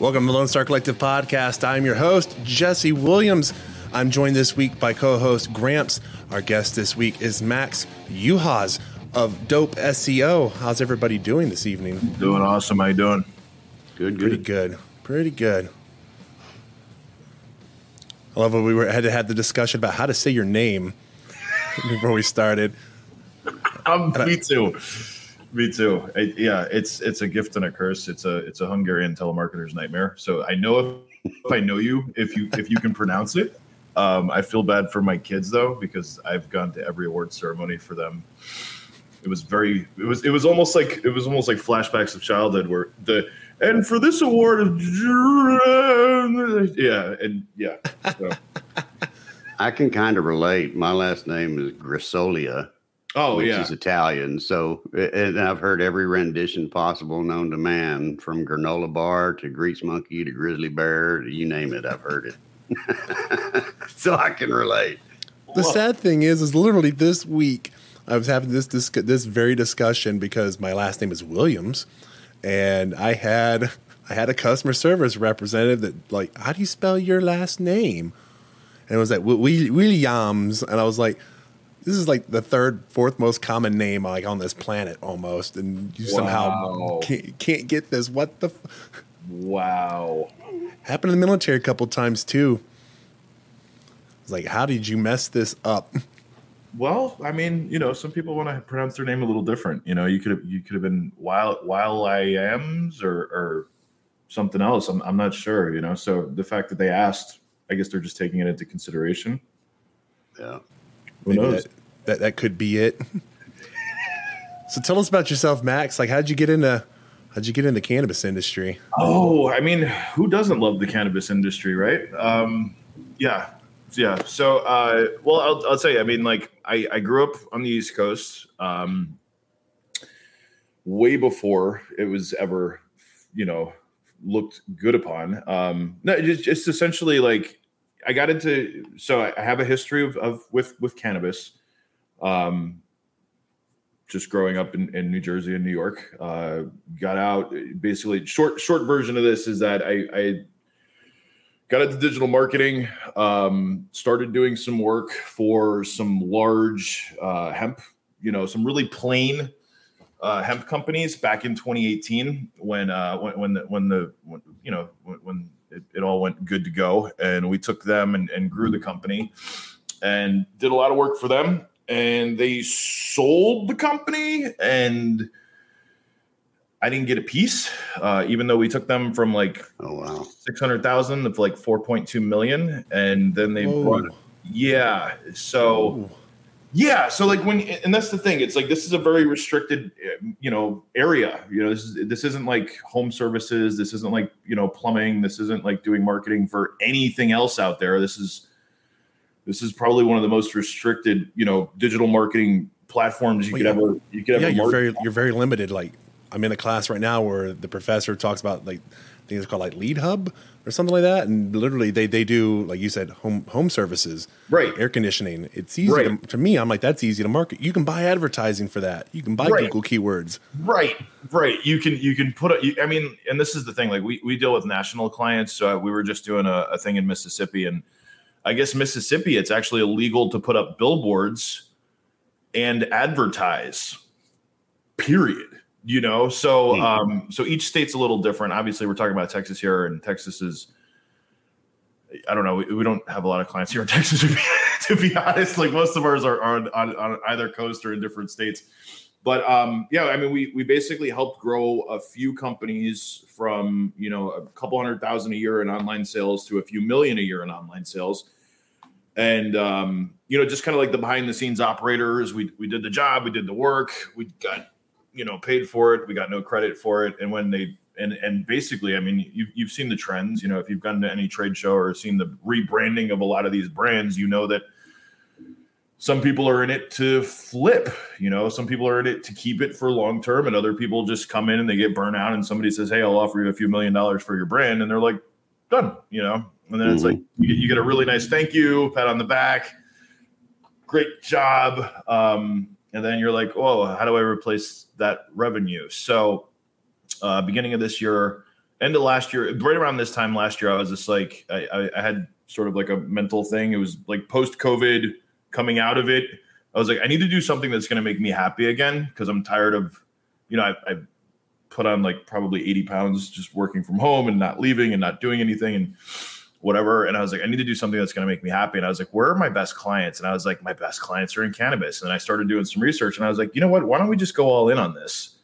Welcome to the Lone Star Collective podcast. I'm your host, Jesse Williams. I'm joined this week by co host Gramps. Our guest this week is Max Uhas of Dope SEO. How's everybody doing this evening? Doing awesome. How you doing? Good, Pretty good. good. Pretty good. I love when we were had to have the discussion about how to say your name before we started. Um, me too. Me too. I, yeah, it's it's a gift and a curse. It's a it's a Hungarian telemarketer's nightmare. So I know if, if I know you, if you if you can pronounce it. Um, I feel bad for my kids though because I've gone to every award ceremony for them. It was very. It was. It was almost like it was almost like flashbacks of childhood where the and for this award of yeah and yeah. So. I can kind of relate. My last name is Grisolia, Oh which yeah. is Italian. So, and I've heard every rendition possible known to man, from granola bar to grease monkey to grizzly bear, you name it. I've heard it. so I can relate. The sad thing is, is literally this week I was having this this this very discussion because my last name is Williams, and I had I had a customer service representative that like, how do you spell your last name? And it was like Wi- Williams, and I was like, this is like the third, fourth most common name like on this planet almost, and you somehow can't, can't get this. What the f-? Wow. happened in the military a couple times too? It's like, how did you mess this up? Well, I mean, you know, some people want to pronounce their name a little different. You know, you could have you could have been while while I am's or or something else. I'm I'm not sure. You know, so the fact that they asked, I guess they're just taking it into consideration. Yeah. Who Maybe knows? That, that that could be it. so tell us about yourself, Max. Like, how'd you get into how'd you get into the cannabis industry? Oh, I mean, who doesn't love the cannabis industry, right? Um, yeah, yeah. So, uh, well, I'll, I'll tell you. I mean, like, I, I grew up on the East Coast, um, way before it was ever, you know, looked good upon. Um, no, just, just essentially like I got into. So I I have a history of, of with with cannabis. Um, just growing up in, in New Jersey and New York. Uh, got out basically short short version of this is that I, I got into digital marketing, um, started doing some work for some large uh, hemp, you know, some really plain uh, hemp companies back in 2018 when uh, when when the, when the when, you know when, when it, it all went good to go and we took them and, and grew the company and did a lot of work for them and they sold the company and I didn't get a piece, uh, even though we took them from like Oh, wow. 600,000 of like 4.2 million. And then they Whoa. brought, yeah. So, Ooh. yeah. So like when, and that's the thing, it's like, this is a very restricted, uh, you know, area, you know, this is, this isn't like home services. This isn't like, you know, plumbing. This isn't like doing marketing for anything else out there. This is, this is probably one of the most restricted, you know, digital marketing platforms you Well, could yeah. ever, you could ever yeah, you're very you're very limited. Like, I'm in a class right now where the professor talks about like things called like Lead Hub or something like that, and literally they they do like you said home home services, Right. Air conditioning. It's easy Right. to, to me. I'm like that's easy to market. You can buy advertising for that. You can buy Right. Google keywords. Right, right. You can you can put. I mean, and this is the thing. Like we we deal with national clients. So we were just doing a, a thing in Mississippi, and I guess Mississippi, it's actually illegal to put up billboards and advertise. Period. You know, so Hmm. um, so each state's a little different. Obviously, we're talking about Texas here, and Texas is. I don't know. We, we don't have a lot of clients here in Texas, to be, to be honest. Like most of ours are, are on, on, on either coast or in different states. But um, yeah, I mean, we we basically helped grow a few companies from you know a couple hundred thousand a year in online sales to a few million a year in online sales, and um, you know just kind of like the behind the scenes operators. We we did the job, we did the work, we got you know paid for it, we got no credit for it, and when they and and basically, I mean, you you've seen the trends. You know, if you've gone to any trade show or seen the rebranding of a lot of these brands, you know that some people are in it to flip you know some people are in it to keep it for long term and other people just come in and they get burnt out and somebody says hey i'll offer you a few million dollars for your brand and they're like done you know and then it's Mhm. like you get, you get a really nice thank you pat on the back great job um, and then you're like oh how do i replace that revenue so uh, beginning of this year end of last year, right around this time last year, I was just like, I, I, I had sort of like a mental thing. It was like post COVID, coming out of it. I was like, I need to do something that's going to make me happy again because I'm tired of, you know, I, I put on like probably 80 pounds just working from home and not leaving and not doing anything and whatever. And I was like, I need to do something that's going to make me happy. And I was like, where are my best clients? And I was like, my best clients are in cannabis. And I started doing some research and I was like, you know what? Why don't we just go all in on this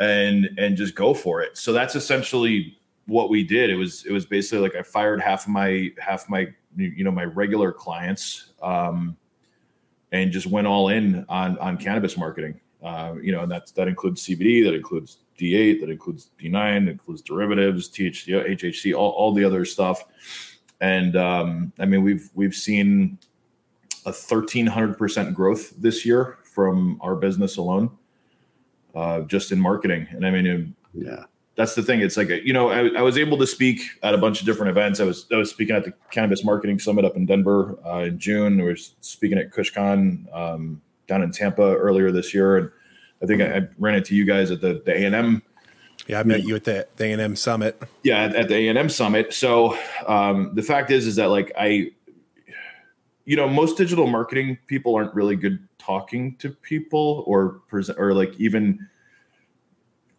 and and just go for it? So that's essentially what we did. It was it was basically like I fired half of my half my you know my regular clients um, and just went all in on on cannabis marketing. Uh, you know, and that's that includes CBD, that includes D8, that includes D9, that includes derivatives, THC, HHC, all, all the other stuff. And um, I mean, we've we've seen a thirteen hundred percent growth this year from our business alone, uh, just in marketing. And I mean, Yeah. That's the thing. It's like a, you know, I, I was able to speak at a bunch of different events. I was I was speaking at the Cannabis Marketing Summit up in Denver uh, in June. I was speaking at KushCon um, down in Tampa earlier this year, and I think I, I ran into you guys at the the A and M Yeah, I met you at the the A&M Summit. yeah at, at the a&m summit so um, the fact is is that like i you know most digital marketing people aren't really good talking to people or present or like even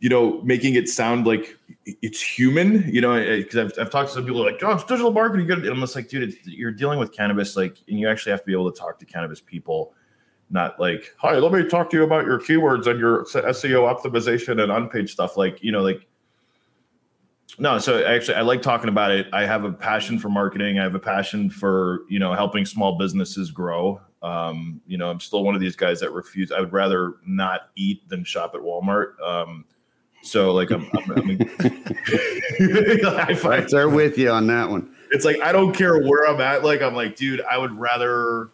you know making it sound like it's human you know because I've, I've talked to some people like oh it's digital marketing good i'm just like dude you're dealing with cannabis like and you actually have to be able to talk to cannabis people not like hi let me talk to you about your keywords and your seo optimization and on-page stuff like you know like no, so actually, I like talking about it. I have a passion for marketing. I have a passion for you know helping small businesses grow. Um, you know, I'm still one of these guys that refuse. I would rather not eat than shop at Walmart. Um, so like I'm, I'm, I'm I find- Right there with you on that one. it's like I don't care where I'm at. Like I'm like, dude, I would rather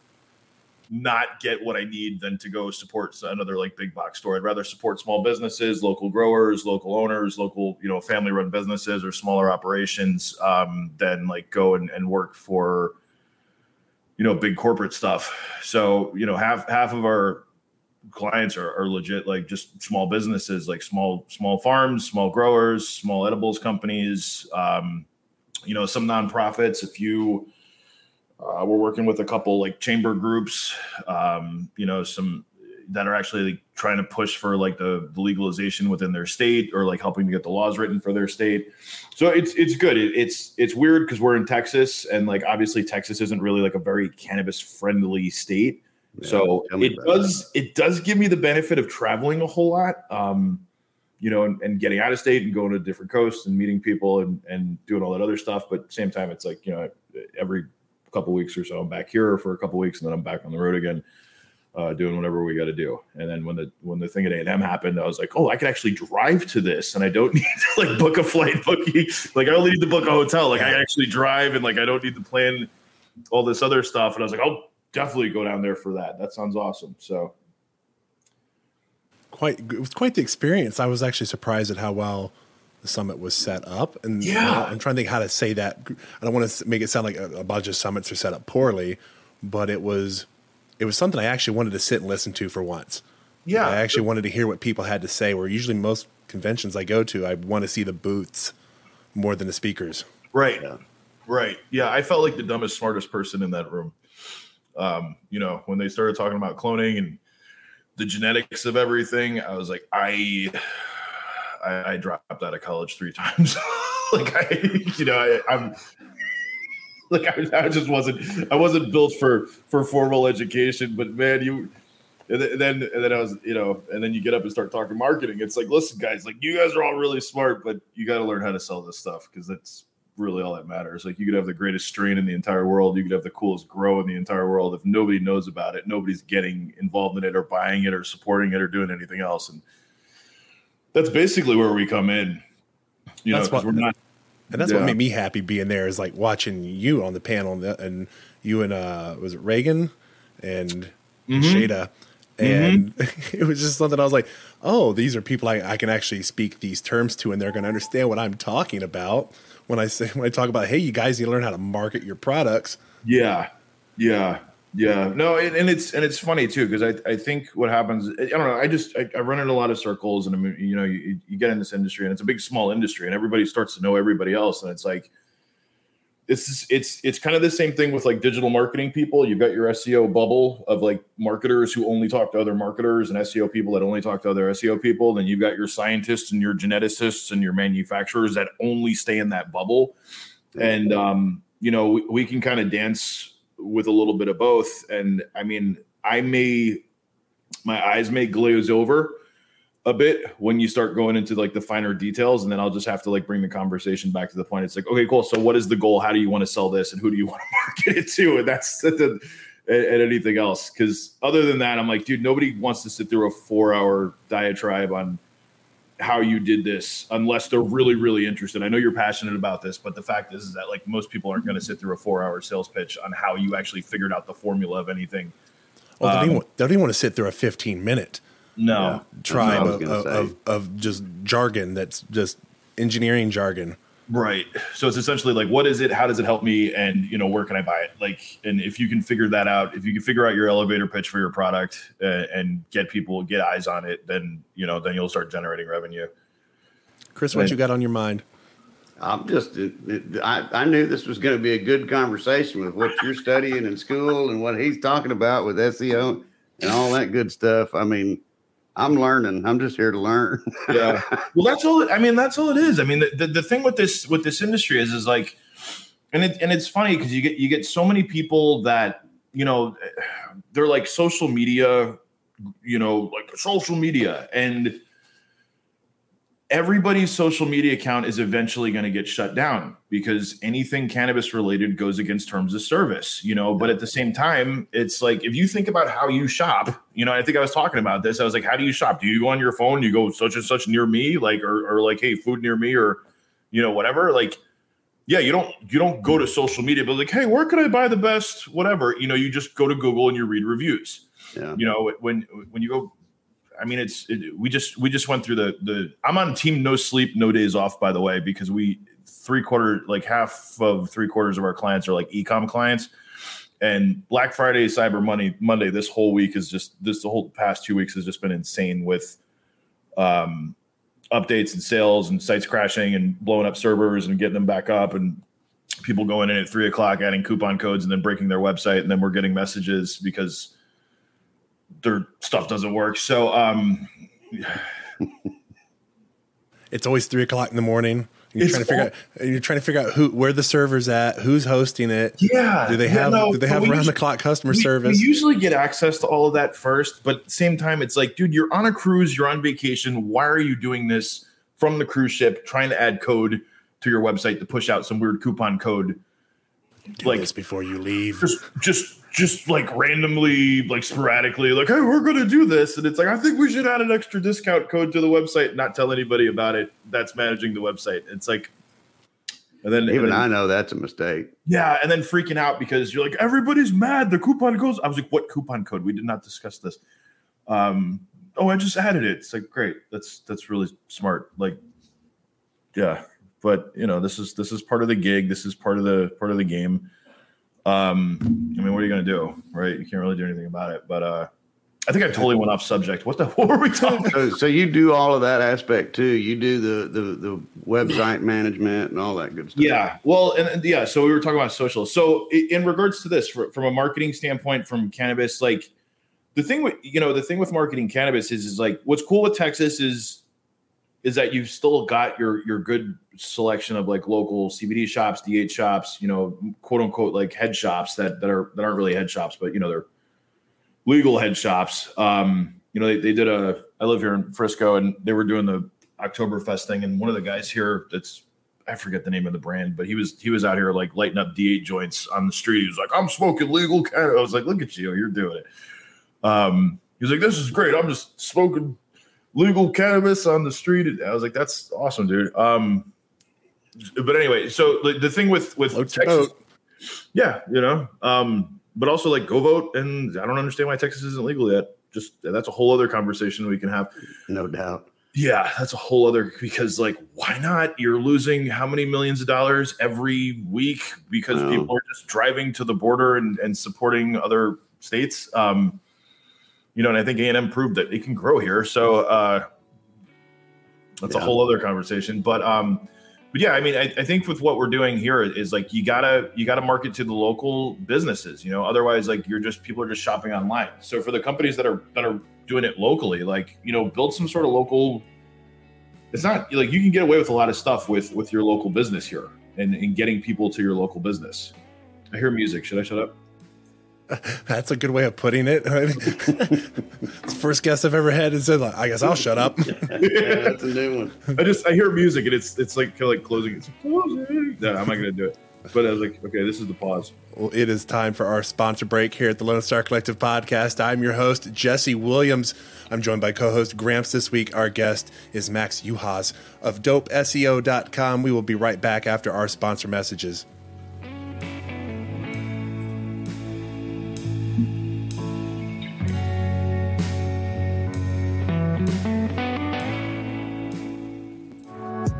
not get what I need than to go support another like big box store. I'd rather support small businesses, local growers, local owners, local you know family run businesses or smaller operations um, than like go and, and work for you know big corporate stuff. So you know half half of our clients are, are legit like just small businesses like small small farms small growers small edibles companies um, you know some nonprofits a few uh, we're working with a couple like chamber groups um, you know some that are actually like, trying to push for like the, the legalization within their state or like helping to get the laws written for their state. So it's it's good. It, it's it's weird because we're in texas and like obviously texas isn't really like a very cannabis friendly state Yeah, so it does it does give me the benefit of traveling a whole lot um you know and, and getting out of state and going to different coasts and meeting people and and doing all that other stuff. But same time it's like you know every couple weeks or so i'm back here for a couple weeks and then i'm back on the road again uh, doing whatever we got to do. And then when the when the thing at a&m happened i was like oh i could actually drive to this and i don't need to like book a flight booking like i only need to book a hotel. Like i actually drive and like i don't need to plan all this other stuff. And i was like i'll definitely go down there for that that sounds awesome so Quite, it was quite the experience. I was actually surprised at how well the summit was set up, and Yeah. I'm trying to think how to say that. I don't want to make it sound like a, a bunch of summits are set up poorly, but it was, it was something I actually wanted to sit and listen to for once. yeah I actually wanted to hear what people had to say. Where usually most conventions I go to, I want to see the booths more than the speakers. Right. Yeah. Right. Yeah. I felt like the dumbest, smartest person in that room. Um, you know, when they started talking about cloning and the genetics of everything, I was like, I I, I dropped out of college three times. like I, you know, I, I'm like I, I just wasn't I wasn't built for for formal education, but man, you and then, and then I was, you know, and then you get up and start talking marketing. It's like, listen, guys, like you guys are all really smart, but you got to learn how to sell this stuff because that's really all that matters. Like you could have the greatest strain in the entire world, you could have the coolest grow in the entire world. If nobody knows about it, nobody's getting involved in it or buying it or supporting it or doing anything else. And that's basically where we come in. You That's know, what- we're not. And that's Yeah. what made me happy being there is like watching you on the panel and, the, and you and uh was it Reagan and Mhm. Shada. And it was just something I was like, oh, these are people I, I can actually speak these terms to and they're going to understand what I'm talking about when I say, when I talk about, hey, you guys need to learn how to market your products. Yeah, yeah, Yeah, no, and, and it's and it's funny too because I, I think what happens I don't know I just I, I run in a lot of circles and I mean you know you, you get in this industry and it's a big small industry and everybody starts to know everybody else and it's like it's it's it's kind of the same thing with like digital marketing people. You've got your SEO bubble of like marketers who only talk to other marketers and SEO people that only talk to other SEO people. Then you've got your scientists and your geneticists and your manufacturers that only stay in that bubble. And um, you know, we, we can kind of dance with a little bit of both. And I mean, I may my eyes may glaze over a bit when you start going into like the finer details and then i'll just have to like bring the conversation back to the point. It's like okay cool. So what is the goal? How do you want to sell this and who do you want to market it to? And that's at the and anything else. Because other than that i'm like dude nobody wants to sit through a four hour diatribe on how you did this unless they're really really interested. I know you're passionate about this but the fact is, is that like most people aren't going to sit through a four hour sales pitch on how you actually figured out the formula of anything. Well, they, don't even, um, they don't even want to sit through a 15 minute no tribe of, of, of, of just jargon that's just engineering jargon. Right. So it's essentially like, what is it? How does it help me? And you know, where can I buy it? Like, and if you can figure that out, if you can figure out your elevator pitch for your product uh, and get people get eyes on it, then you know, then you'll start generating revenue. Chris, what Right. you got on your mind? I'm just, it, it- I, I knew this was going to be a good conversation with what you're studying in school and what he's talking about with SEO and all that good stuff. I mean, I'm learning. I'm just here to learn. Yeah. well, that's all. I mean, that's all it is. I mean, the, the, the thing with this with this industry is is like, and it and it's funny because you get you get so many people that you know they're like social media, you know, like social media and everybody's social media account is eventually going to get shut down because anything cannabis related goes against terms of service you know? But at the same time it's like if you think about how you shop you know i think i was talking about this i was like how do you shop? Do you go on your phone? You go such and such near me? Like or, or like hey food near me or you know whatever? Like yeah you don't you don't go to social media but like hey where can i buy the best whatever? You know you just go to google and you read reviews. Yeah. you know when when you go i mean it's it, we just we just went through the the i'm on team no sleep no days off by the way because we three quarter like half of three quarters of our clients are like ecom clients. And black friday cyber money monday this whole week is just this the whole past two weeks has just been insane with um updates and sales and sites crashing and blowing up servers and getting them back up and people going in at three o'clock adding coupon codes and then breaking their website. And then we're getting messages because their stuff doesn't work. So um It's always three o'clock in the morning. You're It's trying to figure out. You're trying to figure out who where the server's at, who's hosting it. yeah, Do they yeah, have no, do they have round the clock customer we- service? We usually get access to all of that first, but same time, it's like, dude, you're on a cruise, you're on vacation. Why are you doing this from the cruise ship, trying to add code to your website to push out some weird coupon code? Do like- this before you leave. Just, just, just like randomly, like sporadically, like, hey, we're gonna do this, and it's like, I think we should add an extra discount code to the website, not tell anybody about it. That's managing the website. It's like, and then and Even then- I know that's a mistake. Yeah, and then freaking out because you're like, everybody's mad. The coupon goes. I was like, what coupon code? We did not discuss this. Um, oh, I just added it. It's like, great. That's that's really smart. Like, yeah, but you know, this is this is part of the gig. This is part of the part of the game. Um, I mean, what are you gonna do, right? You can't really do anything about it. But uh, I think I totally went off subject. What the what were we talking? So, so you do all of that aspect too. You do the the the website management and all that good stuff. Yeah. Well, and, and yeah. So we were talking about social. So in regards to this, fr- from a marketing standpoint, from cannabis, like the thing with you know the thing with marketing cannabis is is like what's cool with Texas is is that you've still got your your good selection of like local CBD shops, D8 shops, you know, quote unquote like head shops that that are that aren't really head shops, but you know they're legal head shops. Um, you know, they, they did a I live here in Frisco and they were doing the Oktoberfest thing, and one of the guys here that's I forget the name of the brand, but he was he was out here like lighting up D8 joints on the street. He was like, "I'm smoking legal cannabis." I was like, "Look at you, you're doing it." Um, he was like, "This is great. I'm just smoking legal cannabis on the street." I was like, "That's awesome, dude." Um, but anyway, so the, the thing with with your Texas, boat. yeah, you know, um, but also like go vote, and I don't understand why Texas isn't legal yet. Just that's a whole other conversation we can have. no doubt. Yeah, that's a whole other because like why not? You're losing how many millions of dollars every week because Wow. people are just driving to the border and, and supporting other states. Um, you know, and I think A&M proved that it can grow here. So uh that's a whole other conversation. But um but yeah, I mean, I, I think with what we're doing here is like you gotta you gotta market to the local businesses, you know. Otherwise, like you're just people are just shopping online. So for the companies that are that are doing it locally, like you know, build some sort of local. It's not like you can get away with a lot of stuff with with your local business here and, and getting people to your local business. I hear music. Should I shut up? That's a good way of putting it. first guest I've ever had and said, like, I guess I'll shut up. yeah, that's a new one. I just I hear music and it's it's like kind of like closing. It's closing. No, I'm not gonna do it. But I was like, okay, this is the pause. Well, it is time for our sponsor break here at the Lone Star Collective podcast. I'm your host, Jesse Williams. I'm joined by co host Gramps this week. Our guest is Max Uhas of dopeseo.com. We will be right back after our sponsor messages.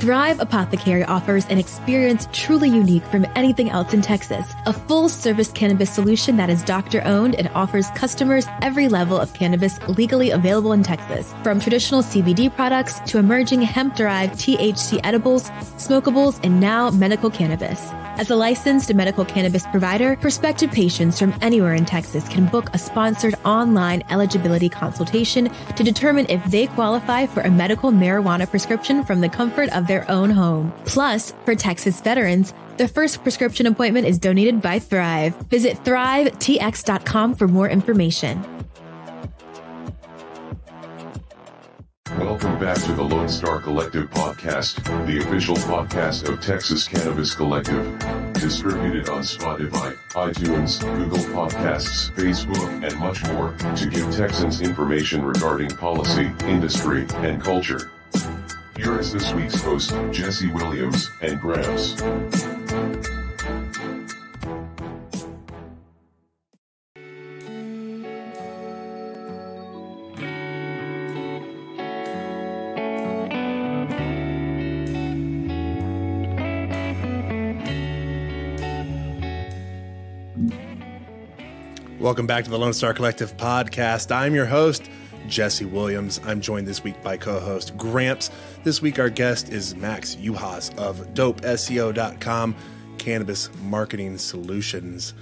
Thrive Apothecary offers an experience truly unique from anything else in Texas. A full service cannabis solution that is doctor owned and offers customers every level of cannabis legally available in Texas. From traditional CBD products to emerging hemp derived THC edibles, smokables, and now medical cannabis. As a licensed medical cannabis provider, prospective patients from anywhere in Texas can book a sponsored online eligibility consultation to determine if they qualify for a medical marijuana prescription from the comfort of their own home. Plus, for Texas veterans, the first prescription appointment is donated by Thrive. Visit thrivetx.com for more information. Welcome back to the Lone Star Collective podcast, the official podcast of Texas Cannabis Collective. Distributed on Spotify, iTunes, Google Podcasts, Facebook, and much more to give Texans information regarding policy, industry, and culture. Here is this week's host, Jesse Williams and Gramps. Welcome back to the Lone Star Collective podcast. I'm your host, Jesse Williams. I'm joined this week by co host Gramps. This week, our guest is Max Uhas of dopeseo.com, Cannabis Marketing Solutions.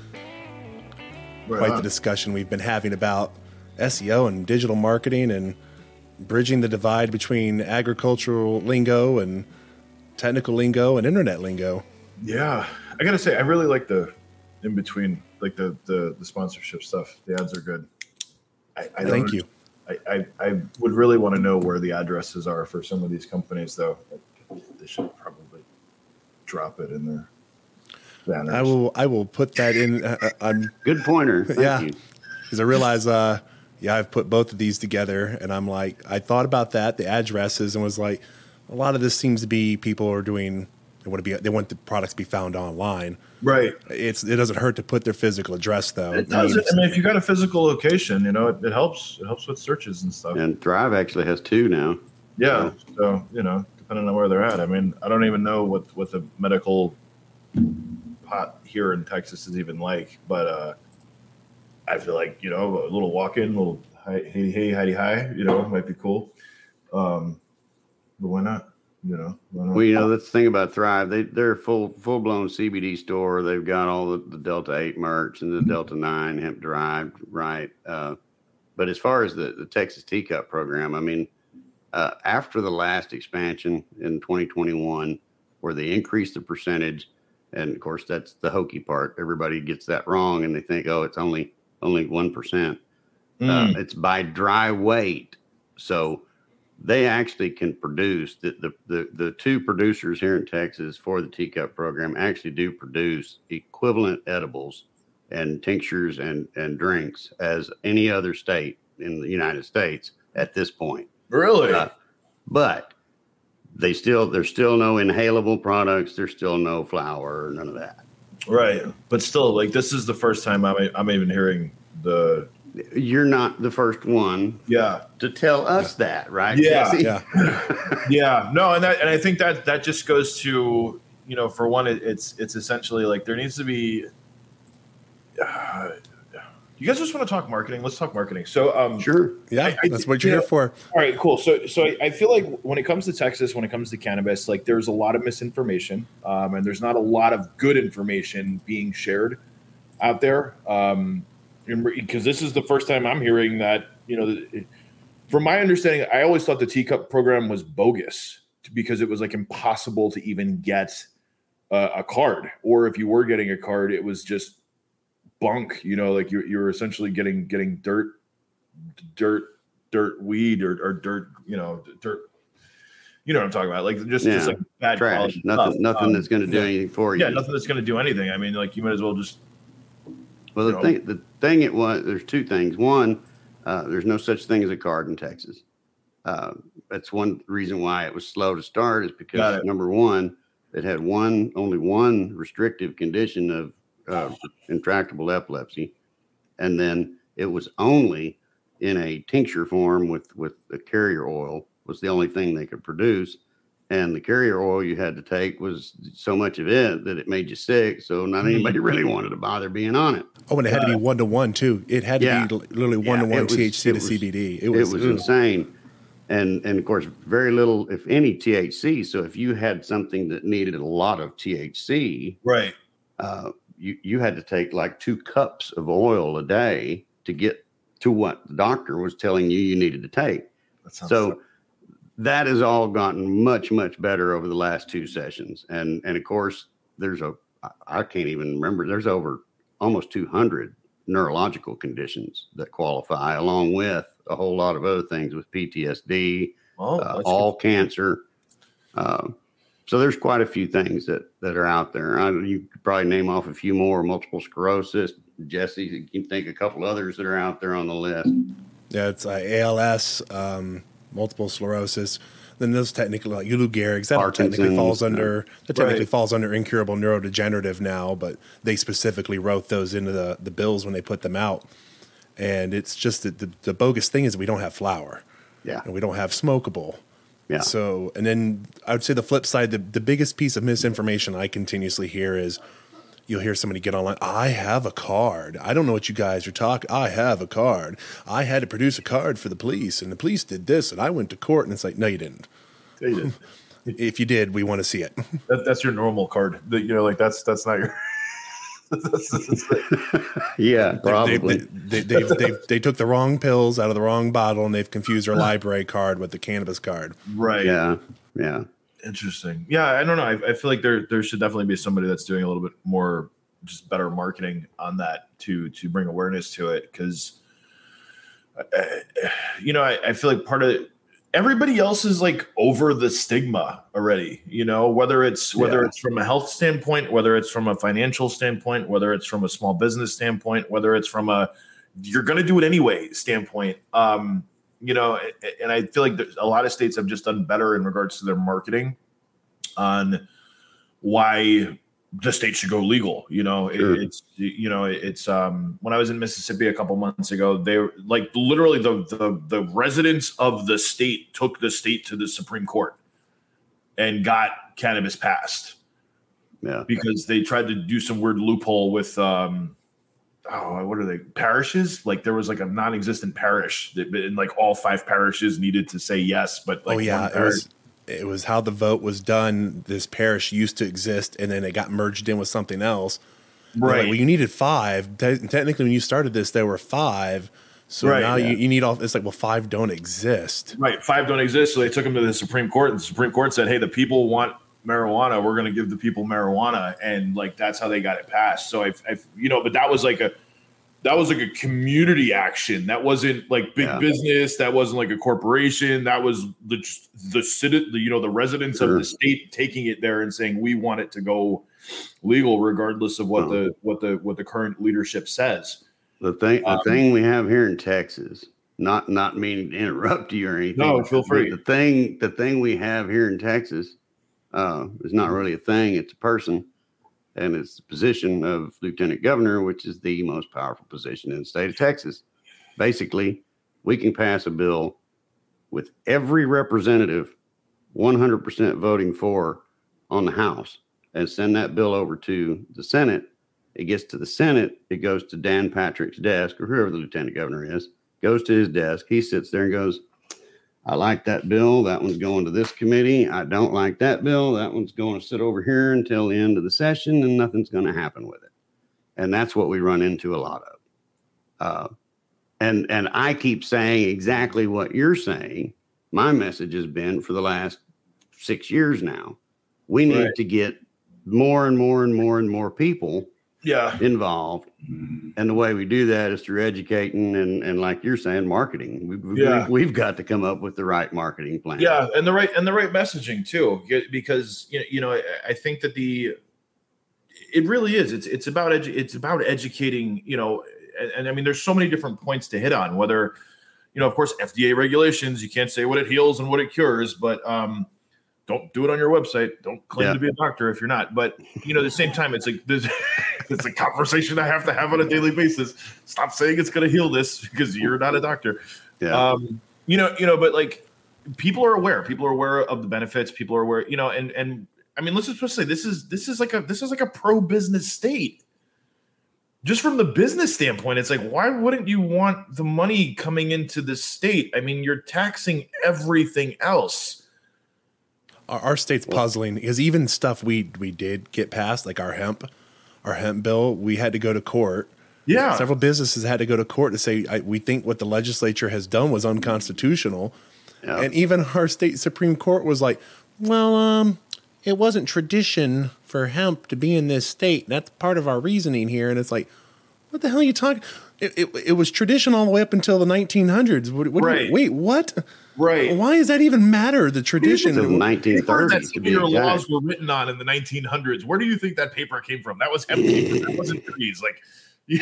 Quite the discussion we've been having about SEO and digital marketing and bridging the divide between agricultural lingo and technical lingo and internet lingo. Yeah, I gotta say, I really like the in between, like the the, the sponsorship stuff. The ads are good. I, I Thank you. I, I, I would really want to know where the addresses are for some of these companies, though. They should probably drop it in their banners. I will. I will put that in. Uh, uh, I'm Good pointer. Thank Yeah. because I realize, uh, yeah, I've put both of these together, and I'm like, I thought about that, the addresses, and was like, a lot of this seems to be people are doing. They want to be. They want the products to be found online. Right. It's. It doesn't hurt to put their physical address though. It I does. mean, I mean, if you got a physical location, you know, it, it helps. It helps with searches and stuff. And Thrive actually has two now. Yeah. So you know, depending on where they're at. I mean, I don't even know what what the medical pot here in Texas is even like, but uh I feel like you know a little walk in, little hi, hey hey Heidi hi, you know, might be cool. Um, but why not? You know. Well, you know, that's the thing about Thrive. They they're a full full blown CBD store. They've got all the, the Delta Eight merch and the Delta Nine hemp derived, right? Uh, but as far as the, the Texas TCUP program, I mean, uh, after the last expansion in 2021, where they increased the percentage, and of course that's the hokey part. Everybody gets that wrong, and they think, oh, it's only only one percent. Mm, Uh, it's by dry weight. So they actually can produce the, the the the two producers here in Texas for the TCUP program actually do produce equivalent edibles and tinctures and and drinks as any other state in the United States at this point. Really? Uh, but they still there's still no inhalable products. There's still no flower, none of that. right. But still, like this is the first time I'm I'm even hearing the You're not the first one yeah to tell us that, right? Yeah. Jesse? Yeah. yeah no and that and I think that that just goes to you know for one it, it's it's essentially like there needs to be. Uh, you guys just want to talk marketing? Let's talk marketing. So, um, Sure. Yeah, I- I- that's what you're yeah. here for. All right, cool. So, so I, I feel like when it comes to Texas, when it comes to cannabis, like there's a lot of misinformation, um, and there's not a lot of good information being shared out there. Um, because this is the first time I'm hearing that. You know, from my understanding, I always thought the TCUP program was bogus because it was like impossible to even get a, a card, or if you were getting a card, it was just bunk. You know, like you're you're essentially getting getting dirt, dirt dirt weed or, or dirt, you know, dirt. You know what I'm talking about? Like just, just like bad Trash. quality Nothing. stuff. Nothing Um, that's going to do yeah. anything for you. yeah, nothing that's going to do anything. I mean, like you might as well just Well, the know. thing, the thing it was, there's two things. One, uh, there's no such thing as a card in Texas. Uh, that's one reason why it was slow to start is because number one, it had one only one restrictive condition of uh, intractable epilepsy, and then it was only in a tincture form with with the carrier oil was the only thing they could produce. And the carrier oil you had to take was so much of it that it made you sick. So not anybody really wanted to bother being on it. Oh, and it had to be one to one too. It had to Yeah. be literally one to one it was- THC it to was- CBD. It was, ugh. insane. And and of course, very little, if any, THC. So if you had something that needed a lot of THC, right. uh, you you had to take like two cups of oil a day to get to what the doctor was telling you you needed to take. So that has all gotten much much better over the last two sessions. And and of course, there's a i can't even remember. There's over almost 200 neurological conditions that qualify, along with a whole lot of other things with PTSD, well, uh, that's all cancer. Uh, so there's quite a few things that that are out there. I, you could probably name off a few more: multiple sclerosis. Jesse, you can think a couple others that are out there on the list. Yeah, it's uh, ALS, um, multiple sclerosis. Then those technically like Lou Gehrig's that technically falls under that technically Right. falls under incurable neurodegenerative now, but they specifically wrote those into the, the bills when they put them out. And it's just that the, the bogus thing is we don't have flower Yeah, and we don't have smokable. yeah. So, and then I would say the flip side, the, the biggest piece of misinformation I continuously hear is you'll hear somebody get online. I have a card. I don't know what you guys are talking. I have a card. I had to produce a card for the police, and the police did this, and I went to court. And it's like, no, you didn't. If you did, we want to see it. that, that's your normal card. That you know, like that's that's not your. that's, that's- yeah, They, probably. they, they, they, they, they took the wrong pills out of the wrong bottle, and they've confused their library card with the cannabis card. right. yeah, yeah. Interesting. Yeah, I don't know. I, I feel like there there should definitely be somebody that's doing a little bit more, just better marketing on that to to bring awareness to it because, you know, I, I feel like part of everybody else is like over the stigma already. You know, whether it's whether Yeah. it's from a health standpoint, whether it's from a financial standpoint, whether it's from a small business standpoint, whether it's from a you're going to do it anyway standpoint. Um, you know, and I feel like there's a lot of states have just done better in regards to their marketing on why the state should go legal. You know, it, it's you know, it's um when I was in Mississippi a couple months ago, they like literally the the the residents of the state took the state to the Supreme Court and got cannabis passed Yeah. because they tried to do some weird loophole with um oh what are they parishes like there was like a non-existent parish that and like all five parishes needed to say yes but like oh yeah, it was it was how the vote was done. This parish used to exist, and then it got merged in with something else. They're like, right well, you needed five. Te- technically, when you started this, there were five. So Right, now yeah. you, you need all. It's like, well, five don't exist. right five don't exist so they took them to the supreme court and the supreme court said hey the people want marijuana we're going to give the people marijuana and like that's how they got it passed so I, I you know but that was like a that was like a community action. That wasn't like big Yeah. business. That wasn't like a corporation. That was the the city, the, you know, the residents of the state taking it there and saying we want it to go legal, regardless of what Oh. the what the what the current leadership says. The thing, the Um, thing we have here in Texas, not not meaning to interrupt you or anything. No, feel free. The thing, the thing we have here in Texas, uh, is not really a thing. It's a person, and it's the position of lieutenant governor, which is the most powerful position in the state of Texas. Basically, we can pass a bill with every representative 100% voting for on the House and send that bill over to the Senate it gets to the Senate, it goes to Dan Patrick's desk or whoever the lieutenant governor is, goes to his desk. He sits there and goes, I like that bill. That one's going to this committee. I don't like that bill. That one's going to sit over here until the end of the session and nothing's going to happen with it. And that's what we run into a lot of. Uh, and and I keep saying exactly what you're saying. My message has been for the last six years now. We need Right. to get more and more and more and more people Yeah, involved. And the way we do that is through educating and, and like you're saying, marketing. We've, we've- Yeah. we've got to come up with the right marketing plan. yeah, and the right and the right messaging too, because you know, you know, I, I think that the it really is. It's it's about edu- it's about educating. You know, and, and I mean, there's so many different points to hit on. Whether you know, of course, FDA regulations. You can't say what it heals and what it cures, but um, don't do it on your website. Don't claim Yeah. to be a doctor if you're not. But you know, at the same time, it's like there's, it's a conversation I have to have on a daily basis. Stop saying it's going to heal this because you're not a doctor. Yeah. Um, you know, you know, but like people are aware. People are aware of the benefits. People are aware. You know, and and I mean, let's just say this is this is like a this is like a pro business state. Just from the business standpoint, it's like why wouldn't you want the money coming into the state? I mean, you're taxing everything else. Our, our state's puzzling because even stuff we we did get passed, like our hemp, our hemp bill, we had to go to court. Yeah, Several businesses had to go to court to say I, we think what the legislature has done was unconstitutional, Yeah. and even our state supreme court was like, "Well, um, it wasn't tradition for hemp to be in this state. That's part of our reasoning here." And it's like, "What the hell are you talking?" It, it, it was tradition all the way up until the 1900s. What, what do you- wait, what? right. Why does that even matter? The tradition. Until the You've heard that 1930s to be your laws were written on in the 1900s. Where do you think that paper came from? That was hemp. That wasn't trees. Like,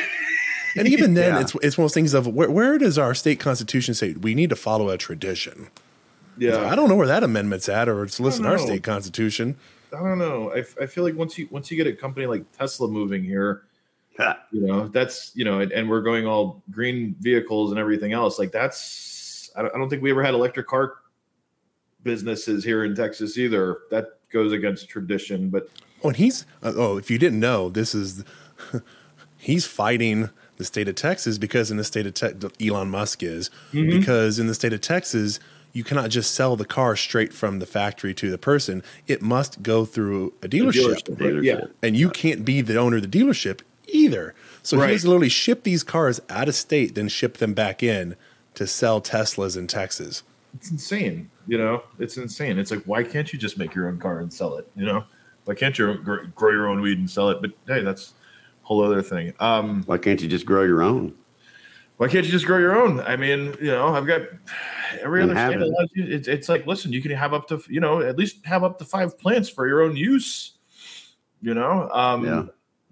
And even then, Yeah. it's it's one of those things of where, where does our state constitution say we need to follow a tradition? yeah, I don't know where that amendment's at, or it's listed in our state constitution. I don't know. I, f- I feel like once you once you get a company like Tesla moving here, Yeah. you know that's you know, and, and we're going all green vehicles and everything else. Like that's I don't, I don't think we ever had electric car businesses here in Texas either. That goes against tradition. But Oh, and he's uh, oh, if you didn't know, this is he's fighting the state of Texas because in the state of Te- Elon Musk is Mm-hmm. because in the state of Texas you cannot just sell the car straight from the factory to the person. It must go through a dealership. right? yeah, Dealership. and you can't be the owner of the dealership either. So Right. he's literally ship these cars out of state, then ship them back in to sell Teslas in Texas. it's insane. You know, it's insane. It's like why can't you just make your own car and sell it? You know, why can't you grow your own weed and sell it? But hey, that's a whole other thing. Um, Why can't you just grow your own? Why can't you just grow your own? I mean, you know, I've got every And other state it. allows you. It's, it's like, listen, you can have up to, you know, at least have up to five plants for your own use. You know, um, Yeah.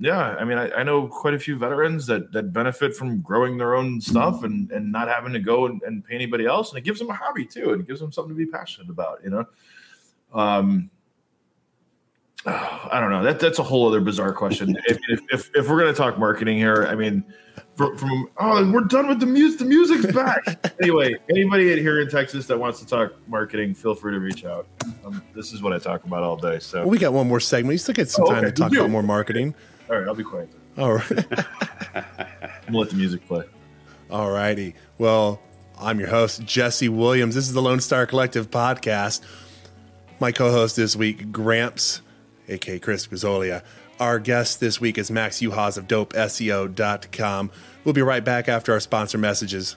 Yeah. I mean, I, I know quite a few veterans that that benefit from growing their own stuff and and not having to go and, and pay anybody else, and it gives them a hobby too, and it gives them something to be passionate about. You know, um, I don't know. That that's a whole other bizarre question. if, if, if, if we're gonna talk marketing here, I mean, from, from oh, we're done with the music. The music's back. anyway, anybody here in Texas that wants to talk marketing, feel free to reach out. Um, this is what I talk about all day. So, Well, we got one more segment. We still get some Oh, time okay. to talk about more marketing. All right, I'll be quiet. All right. I'm gonna let the music play. All righty. Well, I'm your host, Jesse Williams. This is the Lone Star Collective podcast. My co host this week, Gramps, aka Chris Grizzolia. Our guest this week is Max Uhas of DopeSEO.com. We'll be right back after our sponsor messages.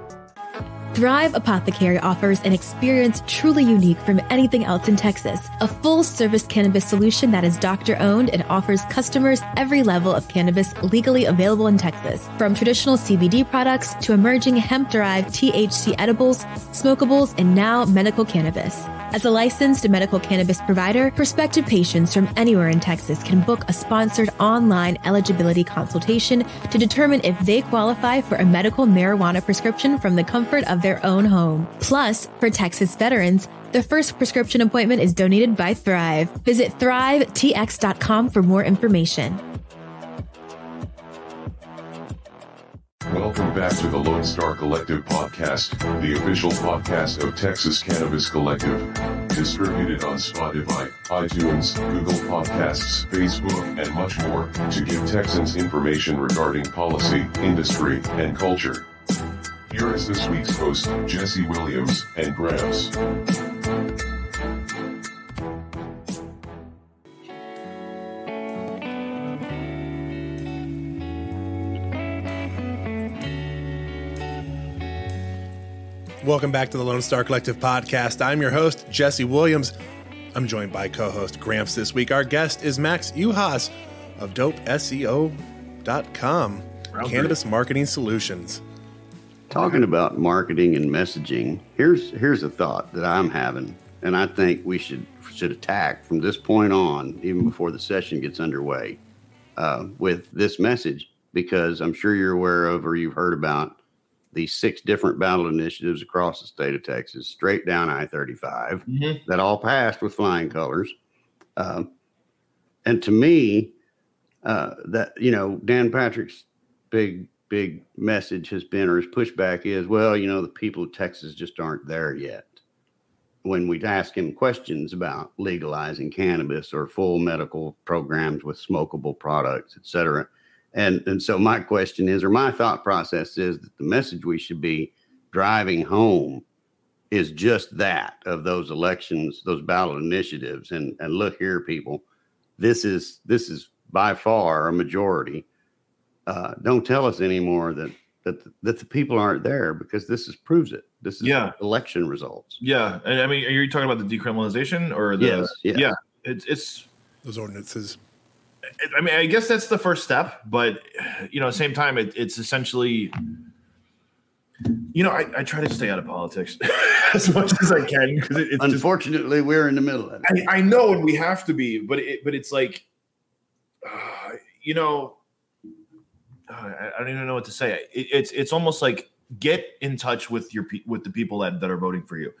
Thrive Apothecary offers an experience truly unique from anything else in Texas. A full service cannabis solution that is doctor owned and offers customers every level of cannabis legally available in Texas. From traditional CBD products to emerging hemp derived THC edibles, smokables, and now medical cannabis. As a licensed medical cannabis provider, prospective patients from anywhere in Texas can book a sponsored online eligibility consultation to determine if they qualify for a medical marijuana prescription from the comfort of their own home. Plus, for Texas veterans, the first prescription appointment is donated by Thrive. Visit thrivetx.com for more information. Welcome back to the Lone Star Collective podcast, the official podcast of Texas Cannabis Collective. Distributed on Spotify, iTunes, Google Podcasts, Facebook, and much more to give Texans information regarding policy, industry, and culture. Here is this week's host, Jesse Williams and Gramps. Welcome back to the Lone Star Collective podcast. I'm your host, Jesse Williams. I'm joined by co host Gramps this week. Our guest is Max Uhas of DopeSEO.com, Cannabis Marketing Solutions. Talking about marketing and messaging, here's here's a thought that I'm having, and I think we should should attack from this point on, even before the session gets underway, uh, with this message, because I'm sure you're aware of or you've heard about these six different ballot initiatives across the state of Texas, straight down I-35, Mhm. that all passed with flying colors. Uh, and to me, uh, that you know, Dan Patrick's big big message has been, or his pushback is, well, you know, the people of Texas just aren't there yet. When we ask him questions about legalizing cannabis or full medical programs with smokable products, et cetera. And, and so my question is, or my thought process is that the message we should be driving home is just that of those elections, those ballot initiatives. And, and look here, people, this is, this is by far a majority uh, don't tell us anymore that that that the people aren't there because this is proves it. This is Yeah. election results. Yeah, and I mean, are you talking about the decriminalization or the? Yes, yes. Yeah, it's it's. Those ordinances. I mean, I guess that's the first step, but you know, at the same time, it, it's essentially. You know, I, I try to stay out of politics as much as I can because it, it's just Unfortunately, we're in the middle of it. I, I know, and we have to be, but it, but it's like, uh, you know, I, don't even know what to say. It, it's it's almost like get in touch with your with the people that, that are voting for you.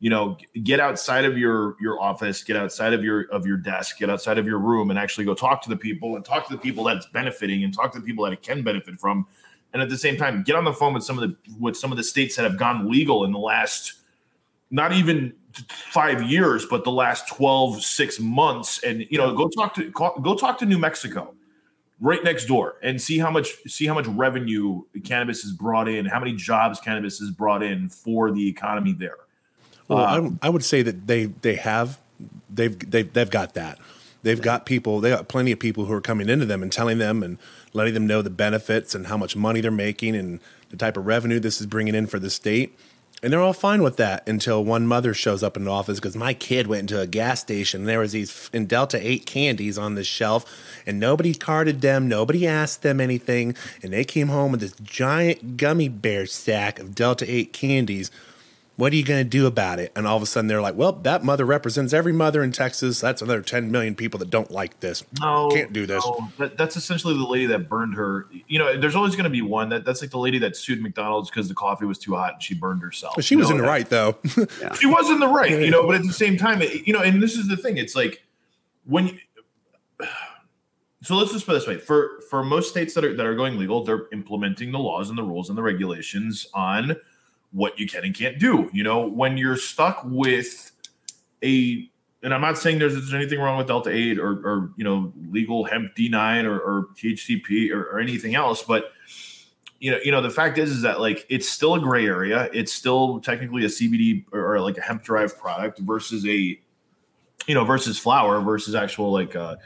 You know, get outside of your your office, get outside of your of your desk, get outside of your room, and actually go talk to the people and talk to the people that's benefiting and talk to the people that it can benefit from. And at the same time, get on the phone with some of the with some of the states that have gone legal in the last not even five years, but the last 12, six months. And, you know, go talk to, go talk to New Mexico right next door and see how much, see how much revenue cannabis has brought in, how many jobs cannabis has brought in for the economy there. Well, Um, I, I would say that they they have they've they've they've got that. They've got people. They got plenty of people who are coming into them and telling them and letting them know the benefits and how much money they're making and the type of revenue this is bringing in for the state. And they're all fine with that until one mother shows up in the office because my kid went into a gas station and there was these in Delta 8 candies on the shelf and nobody carded them, nobody asked them anything, and they came home with this giant gummy bear sack of Delta 8 candies. What are you going to do about it? And all of a sudden they're like, well, that mother represents every mother in Texas. That's another 10 million people that don't like this. No, Can't do this. no. That, that's essentially the lady that burned her. You know, there's always going to be one. That that's like the lady that sued McDonald's because the coffee was too hot and she burned herself. But she was know, in the right, though. she was in the right, you know, but at the same time, it, you know, and this is the thing, it's like when you, so let's just put it this way for for most states that are that are going legal, they're implementing the laws and the rules and the regulations on what you can and can't do. You know, when you're stuck with a and I'm not saying there's, there's anything wrong with Delta 8 or, or you know legal hemp D9 or, or THCP or, or anything else, but you know, you know, the fact is, is that like it's still a gray area. It's still technically a CBD or, or like a hemp derived product versus a, you know, versus flower versus actual like uh,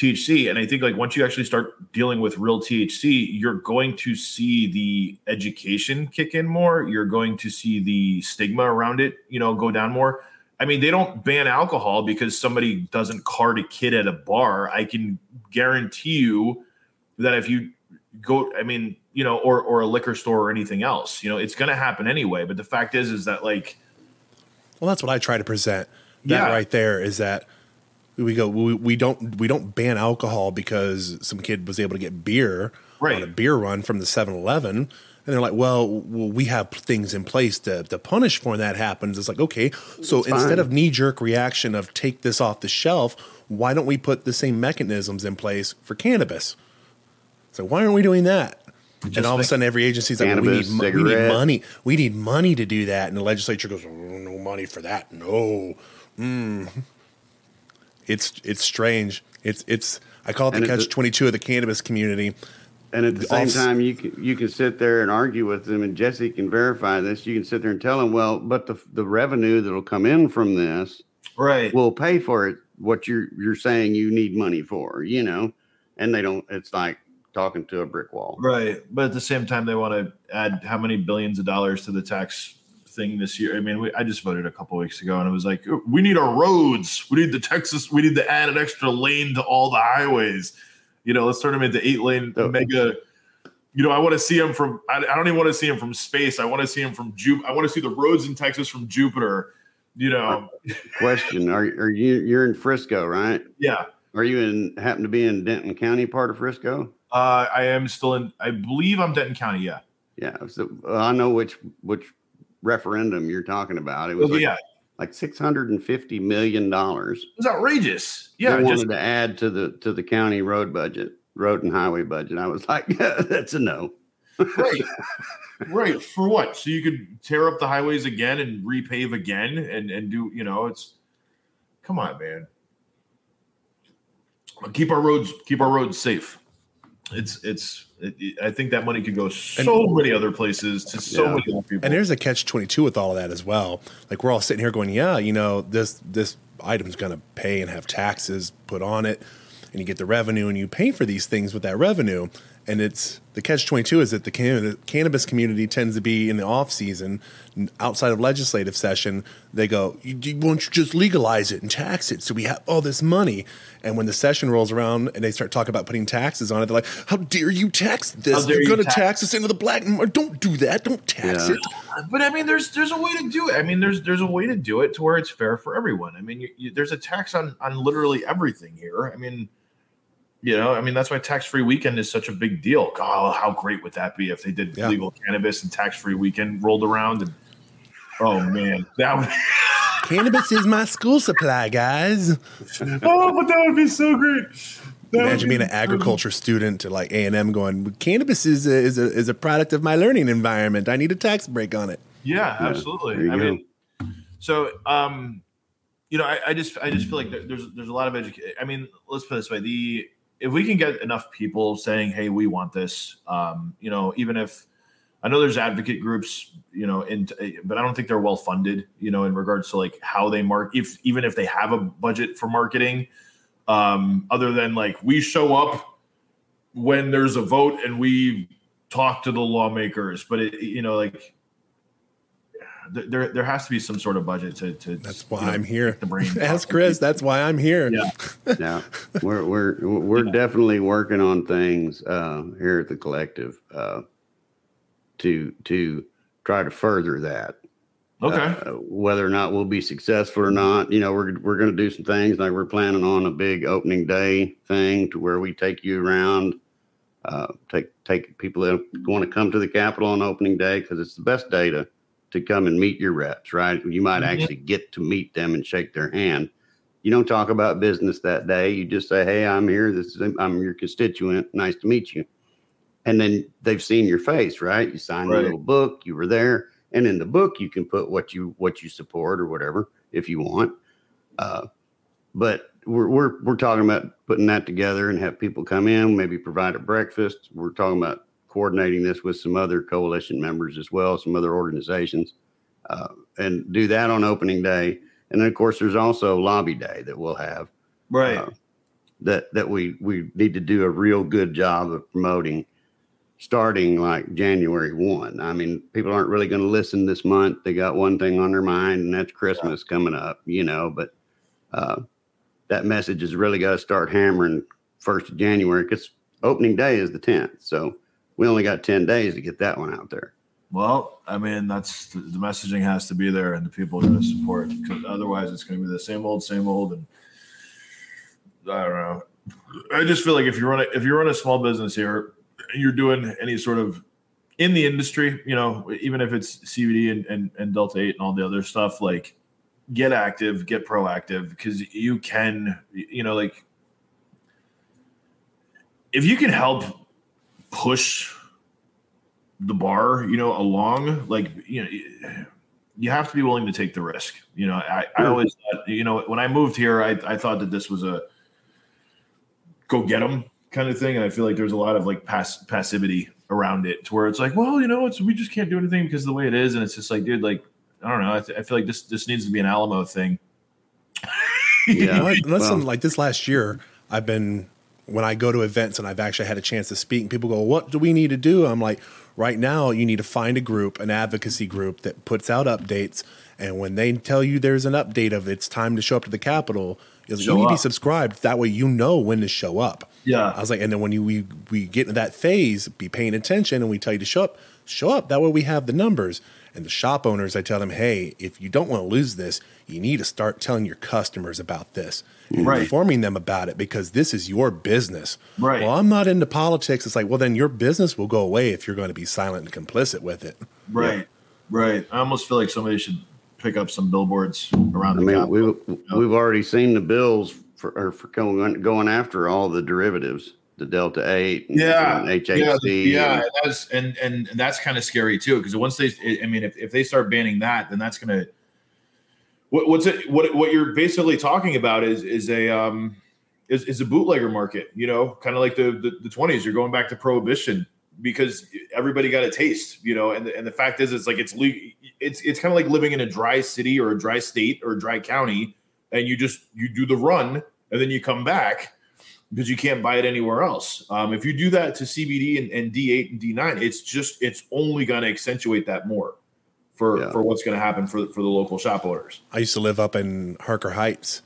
THC. And I think like once you actually start dealing with real THC, you're going to see the education kick in more. You're going to see the stigma around it, you know, go down more. I mean, they don't ban alcohol because somebody doesn't card a kid at a bar. I can guarantee you that if you go, I mean, you know, or or a liquor store or anything else, you know, it's going to happen anyway. But the fact is, is that like, well, that's what I try to present. That Yeah. right there is that we go we, we don't we don't ban alcohol because some kid was able to get beer Right. on a beer run from the 7-Eleven and they're like well, well we have things in place to, to punish for when that happens. It's like okay so That's instead fine. of knee jerk reaction of take this off the shelf why don't we put the same mechanisms in place for cannabis? So why aren't we doing that? And all of a sudden every agency's like well, we, need, Cannabis, mo- we need money we need money to do that. And the legislature goes oh, no money for that. No mm-hmm. It's it's strange. It's it's I call it the And it's catch twenty two of the cannabis community. And at the same Off- time, you can you can sit there and argue with them, and Jesse can verify this. You can sit there and tell them, well, but the the revenue that'll come in from this right, will pay for it. What you're you're saying you need money for, you know, and they don't. It's like talking to a brick wall. right. But at the same time, they want to add how many billions of dollars to the tax thing this year. I mean, we, I just voted a couple weeks ago, and it was like we need our roads. We need the Texas. We need to add an extra lane to all the highways. You know, let's turn them into eight lane So- mega. You know, I want to see them from. I, I don't even want to see them from space. I want to see them from Jupiter. I want to see the roads in Texas from Jupiter. You know, Question: Are are you you're in Frisco, right? yeah. Are you in happen to be in Denton County part of Frisco? Uh, I am still in. I believe I'm Denton County. Yeah. Yeah, so uh, I know which which referendum you're talking about. It was Okay, like, yeah. like six hundred and fifty million dollars. It was outrageous. Yeah. they just- wanted to add to the to the county road budget, road and highway budget. I was like, that's a no. right right for what so you could tear up the highways again and repave again and and do you know it's come on man keep our roads keep our roads safe it's it's it, it- i think that money could go so many other places to so Yeah. many other people And there's a catch twenty two with all of that as well. Like we're all sitting here going, yeah, you know this this item's going to pay and have taxes put on it, and you get the revenue and you pay for these things with that revenue. And it's the catch twenty two is that the, can, the cannabis community tends to be in the off season, outside of legislative session. They go, you, you, won't you just legalize it and tax it so we have all this money? And when the session rolls around and they start talking about putting taxes on it, they're like, how dare you tax this? You're you going to tax- tax us into the black market. Don't do that. Don't tax Yeah. it. but i mean there's there's a way to do it i mean there's there's a way to do it to where it's fair for everyone i mean you, you, there's a tax on on literally everything here i mean you know i mean that's why tax-free weekend is such a big deal god how great would that be if they did Yeah. legal cannabis and tax-free weekend rolled around and oh man that would Cannabis is my school supply, guys. oh but that would be so great That Imagine be being an so- agriculture student to like A and M, going, "Cannabis is a, is a is a product of my learning environment. I need a tax break on it." Yeah, Yeah, absolutely. I go. mean, so um, you know, I, I just I just feel like there's there's a lot of education. I mean, let's put it this way: the if we can get enough people saying, "Hey, we want this," um, you know, even if I know there's advocate groups, you know, in but I don't think they're well funded, you know, in regards to like how they mark if even if they have a budget for marketing, um, other than like we show up when there's a vote and we talk to the lawmakers, but it you know like there there has to be some sort of budget to to That's why you know, I'm here. the brain Ask Chris. That's why I'm here. Yeah. yeah, we're we're we're definitely working on things uh, here at the collective uh, to to try to further that. okay Uh, whether or not we'll be successful or not, you know, we're we're going to do some things like we're planning on a big opening day thing to where we take you around, uh, take take people that want to come to the Capitol on opening day because it's the best day to to come and meet your reps. Right, you might Mhm. actually get to meet them and shake their hand. You don't talk about business that day. You just say, "Hey, I'm here. This is I'm your constituent. Nice to meet you." And then they've seen your face, right? You signed Right. a little book. You were there and in the book you can put what you what you support or whatever if you want. Uh, but we're we're we're talking about putting that together and have people come in, maybe provide a breakfast. We're talking about coordinating this with some other coalition members as well, some other organizations, uh, and do that on opening day. And then, of course, there's also lobby day that we'll have. Right. Uh, that that we we need to do a real good job of promoting starting like January 1. I mean, people aren't really going to listen this month. They got one thing on their mind, and that's Christmas yeah. coming up, you know. But uh, that message has really got to start hammering first of January because opening day is the 10th. So we only got 10 days to get that one out there. Well, I mean, that's the, messaging has to be there, and the people are going to support. Because otherwise, it's going to be the same old, same old, and I don't know. I just feel like if you run a, if you run a small business here, you're doing any sort of in the industry, you know, even if it's CBD and, and, and Delta 8 and all the other stuff, like get active, get proactive because you can, you know, like if you can help push the bar, you know, along, like, you know, you have to be willing to take the risk. You know, I, I always thought, you know, when I moved here, I, I thought that this was a go get them kind of thing. And I feel like there's a lot of like pass passivity around it to where it's like, well, you know, it's we just can't do anything because of the way it is. And it's just like, dude, like, I don't know. I, th- I feel like this this needs to be an Alamo thing. yeah. Listen, well. like this last year, I've been when I go to events and I've actually had a chance to speak, and people go, "What do we need to do?" I'm like, right now, you need to find a group, an advocacy group that puts out updates, and when they tell you there's an update of it's time to show up to the Capitol, you need to be subscribed. That way, you know when to show up. Yeah. I was like, and then when you we we get into that phase, be paying attention, and we tell you to show up, show up. That way, we have the numbers. And the shop owners, I tell them, hey, if you don't want to lose this, you need to start telling your customers about this and right. informing them about it because this is your business. Right. Well, I'm not into politics. It's like, well, then your business will go away if you're going to be silent and complicit with it. Right. Yeah. Right. I almost feel like somebody should pick up some billboards around I mean, we've, we've already seen the bills for, for going, going after all the derivatives the Delta Eight, yeah, HHC, yeah, yeah, and that's and and, and that's kind of scary too because once they, I mean, if, if they start banning that, then that's gonna what, what's it? What what you're basically talking about is is a um is, is a bootlegger market, you know, kind of like the the twenties. You're going back to prohibition because everybody got a taste, you know, and the, and the fact is, it's like it's le- it's it's kind of like living in a dry city or a dry state or a dry county, and you just you do the run and then you come back because you can't buy it anywhere else. Um, if you do that to CBD and, and D8 and D9, it's just it's only going to accentuate that more for yeah. for what's going to happen for for the local shop owners. I used to live up in Harker Heights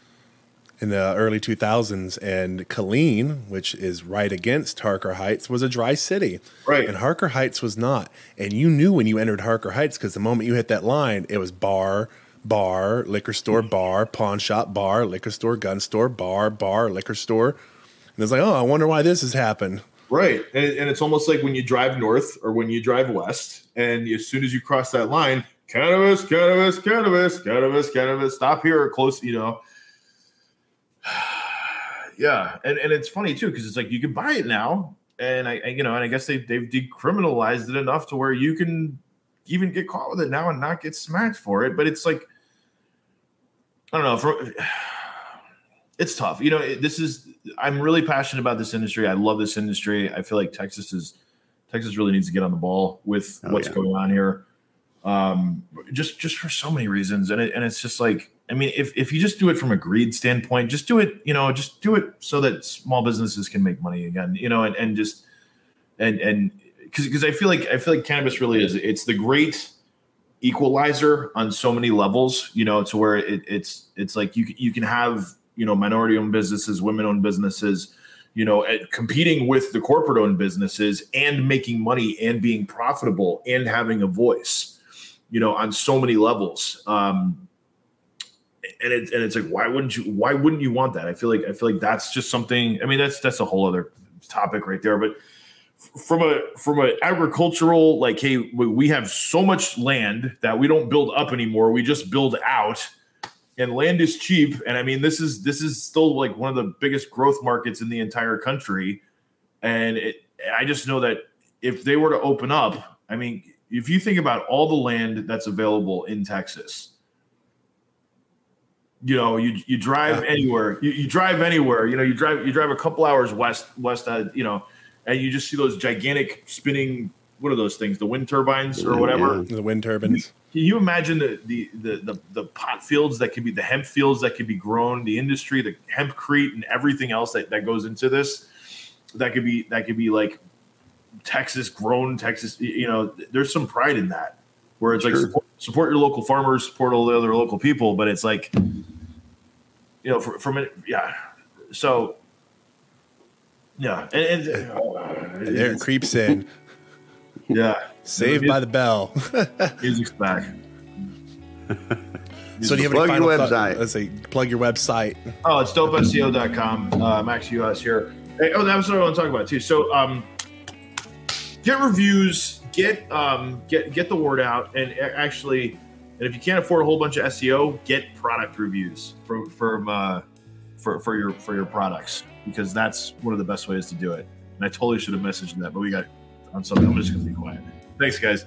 in the early 2000s, and Killeen, which is right against Harker Heights, was a dry city. Right. And Harker Heights was not. And you knew when you entered Harker Heights because the moment you hit that line, it was bar, bar, liquor store, bar, pawn shop, bar, liquor store, gun store, bar, bar, liquor store and it's like, oh, I wonder why this has happened. Right. And, and it's almost like when you drive north or when you drive west, and as soon as you cross that line, cannabis, cannabis, cannabis, cannabis, cannabis, stop here or close, you know. yeah. And, and it's funny too, because it's like you can buy it now. And I, you know, and I guess they, they've decriminalized it enough to where you can even get caught with it now and not get smacked for it. But it's like, I don't know. For, it's tough. You know, this is I'm really passionate about this industry. I love this industry. I feel like Texas is Texas really needs to get on the ball with oh, what's yeah. going on here. Um, just just for so many reasons, and it, and it's just like I mean, if if you just do it from a greed standpoint, just do it. You know, just do it so that small businesses can make money again. You know, and and just and and because because I feel like I feel like cannabis really is it's the great equalizer on so many levels. You know, to where it, it's it's like you you can have you know minority owned businesses women owned businesses you know competing with the corporate owned businesses and making money and being profitable and having a voice you know on so many levels. Um and it, and it's like why wouldn't you why wouldn't you want that? I feel like i feel like that's just something i mean that's that's a whole other topic right there but from a from an agricultural like hey we have so much land that we don't build up anymore. We just build out and land is cheap and i mean this is this is still like one of the biggest growth markets in the entire country and it, i just know that if they were to open up i mean if you think about all the land that's available in Texas, you know, you you drive Yeah. anywhere, you, you drive anywhere, you know, you drive you drive a couple hours west west, uh, you know, and you just see those gigantic spinning. What are those things? The wind turbines or whatever. Yeah. The wind turbines. Can you imagine the, the the the the pot fields that could be the hemp fields that could be grown, the industry, the hempcrete, and everything else that, that goes into this? That could be that could be like Texas grown, Texas. You know, there's some pride in that, where it's like support, support your local farmers, support all the other local people, but it's like, you know, for, from it, yeah. So, yeah, and, and uh, There it creeps in. yeah, Saved by the bell. music's back. so do you have Plug any your final thought- website. Let's say plug your website. Oh, it's dopeseo.com. Uh, Max Uhas here. Hey, oh, that was what I want to talk about too. So, um, get reviews, get um, get get the word out, and actually, and if you can't afford a whole bunch of SEO, get product reviews from from uh, for for your for your products because that's one of the best ways to do it. And I totally should have messaged that, but we got on something. I'm just gonna be quiet. Thanks, guys.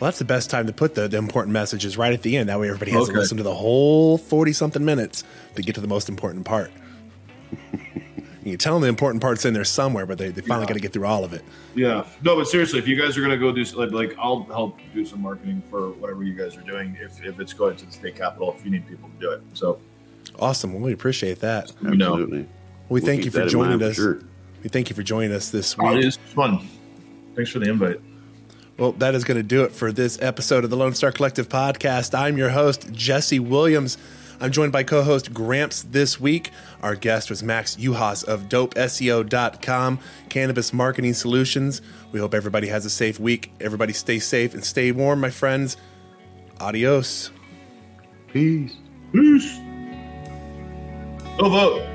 Well, that's the best time to put the, the important messages right at the end. That way, everybody has to listen to the whole forty something minutes to get to the most important part. you tell them the important part's in there somewhere, but they, they finally Yeah. got to get through all of it. Yeah. No, but seriously, if you guys are gonna go do like, like I'll help do some marketing for whatever you guys are doing. If if it's going to the state capital, if you need people to do it, so Awesome. Well, we appreciate that. Absolutely. We We'll thank you for joining mind for us. sure. We thank you for joining us this oh, it week. is fun. Thanks for the invite. Well, that is going to do it for this episode of the Lone Star Collective podcast. I'm your host, Jesse Williams. I'm joined by co host Gramps this week. Our guest was Max Uhas of dopeseo.com, Cannabis Marketing Solutions. We hope everybody has a safe week. Everybody stay safe and stay warm, my friends. Adios. Peace. Peace. Go vote.